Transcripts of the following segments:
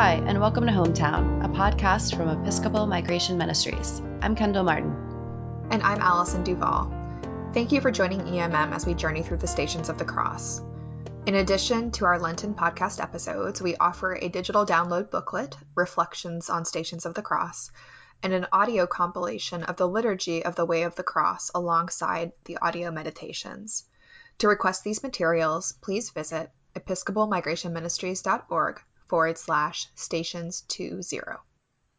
and welcome to Hometown, a podcast from Episcopal Migration Ministries. I'm Kendall Martin. And I'm Allison Duval. Thank you for joining EMM as we journey through the stations of the cross. In addition to our Lenten podcast episodes, we offer a digital download booklet, Reflections on Stations of the Cross, and an audio compilation of the Liturgy of the Way of the Cross alongside the audio meditations. To request these materials, please visit episcopalmigrationministries.org forward slash stations two zero.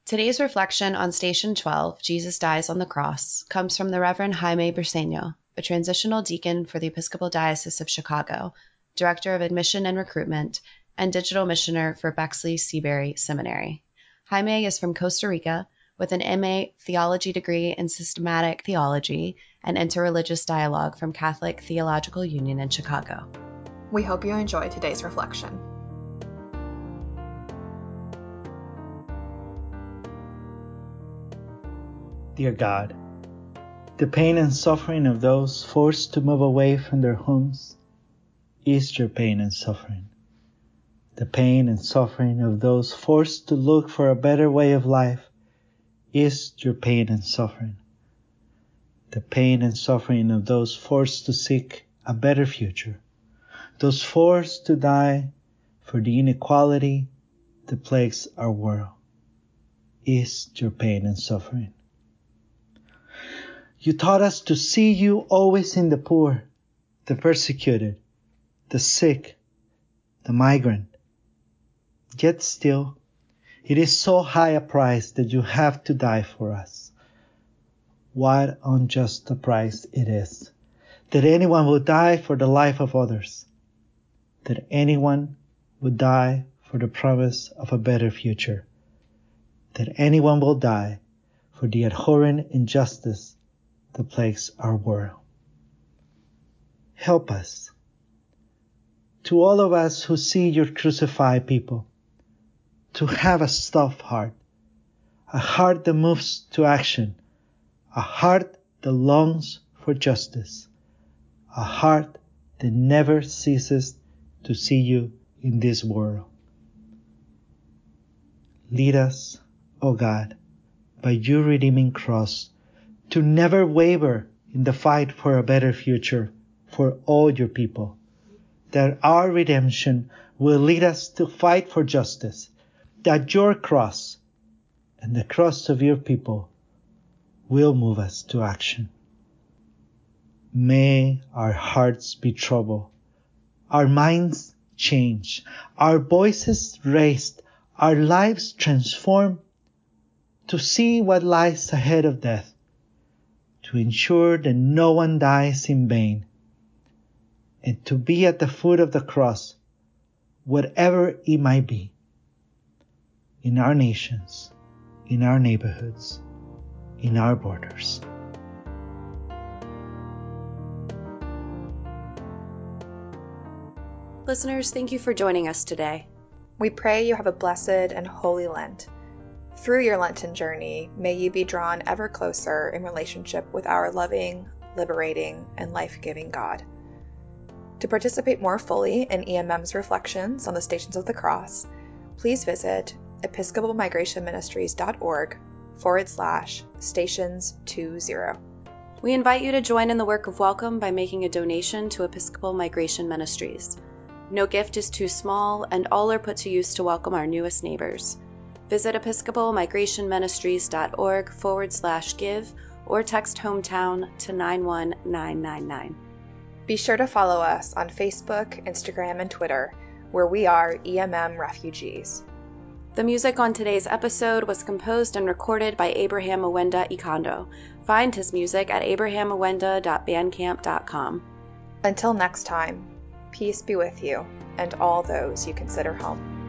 Today's reflection on Station 12, Jesus Dies on the Cross, comes from the Reverend Jaime Briceño, a transitional deacon for the Episcopal Diocese of Chicago, Director of Admission and Recruitment, and Digital Missioner for Bexley Seabury Seminary. Jaime is from Costa Rica with an MA theology degree in systematic theology and interreligious dialogue from Catholic Theological Union in Chicago. We hope you enjoy today's reflection. Dear God, the pain and suffering of those forced to move away from their homes is your pain and suffering. The pain and suffering of those forced to look for a better way of life is your pain and suffering. The pain and suffering of those forced to seek a better future, those forced to die for the inequality that plagues our world, is your pain and suffering. You taught us to see you always in the poor, the persecuted, the sick, the migrant. Yet still, it is so high a price that you have to die for us. What unjust a price it is that anyone would die for the life of others, that anyone would die for the promise of a better future, that anyone will die for the abhorrent injustice that plagues our world. Help us. To all of us who see your crucified people, to have a soft heart, a heart that moves to action, a heart that longs for justice, a heart that never ceases to see you in this world. Lead us, O God, by your redeeming cross to never waver in the fight for a better future for all your people. That our redemption will lead us to fight for justice. That your cross and the cross of your people will move us to action. May our hearts be troubled, our minds change, our voices raised, our lives transformed to see what lies ahead of death to ensure that no one dies in vain, and to be at the foot of the cross, whatever it might be, in our nations, in our neighborhoods, in our borders. Listeners, thank you for joining us today. We pray you have a blessed and holy Lent through your Lenten journey, may you be drawn ever closer in relationship with our loving, liberating, and life giving God. To participate more fully in EMM's reflections on the Stations of the Cross, please visit episcopalmigrationministries.org forward slash stations 20. We invite you to join in the work of welcome by making a donation to Episcopal Migration Ministries. No gift is too small, and all are put to use to welcome our newest neighbors visit episcopalmigrationministries.org forward slash give or text hometown to 91999. Be sure to follow us on Facebook, Instagram, and Twitter, where we are EMM Refugees. The music on today's episode was composed and recorded by Abraham Awenda Ikondo. Find his music at abrahamawenda.bandcamp.com. Until next time, peace be with you and all those you consider home.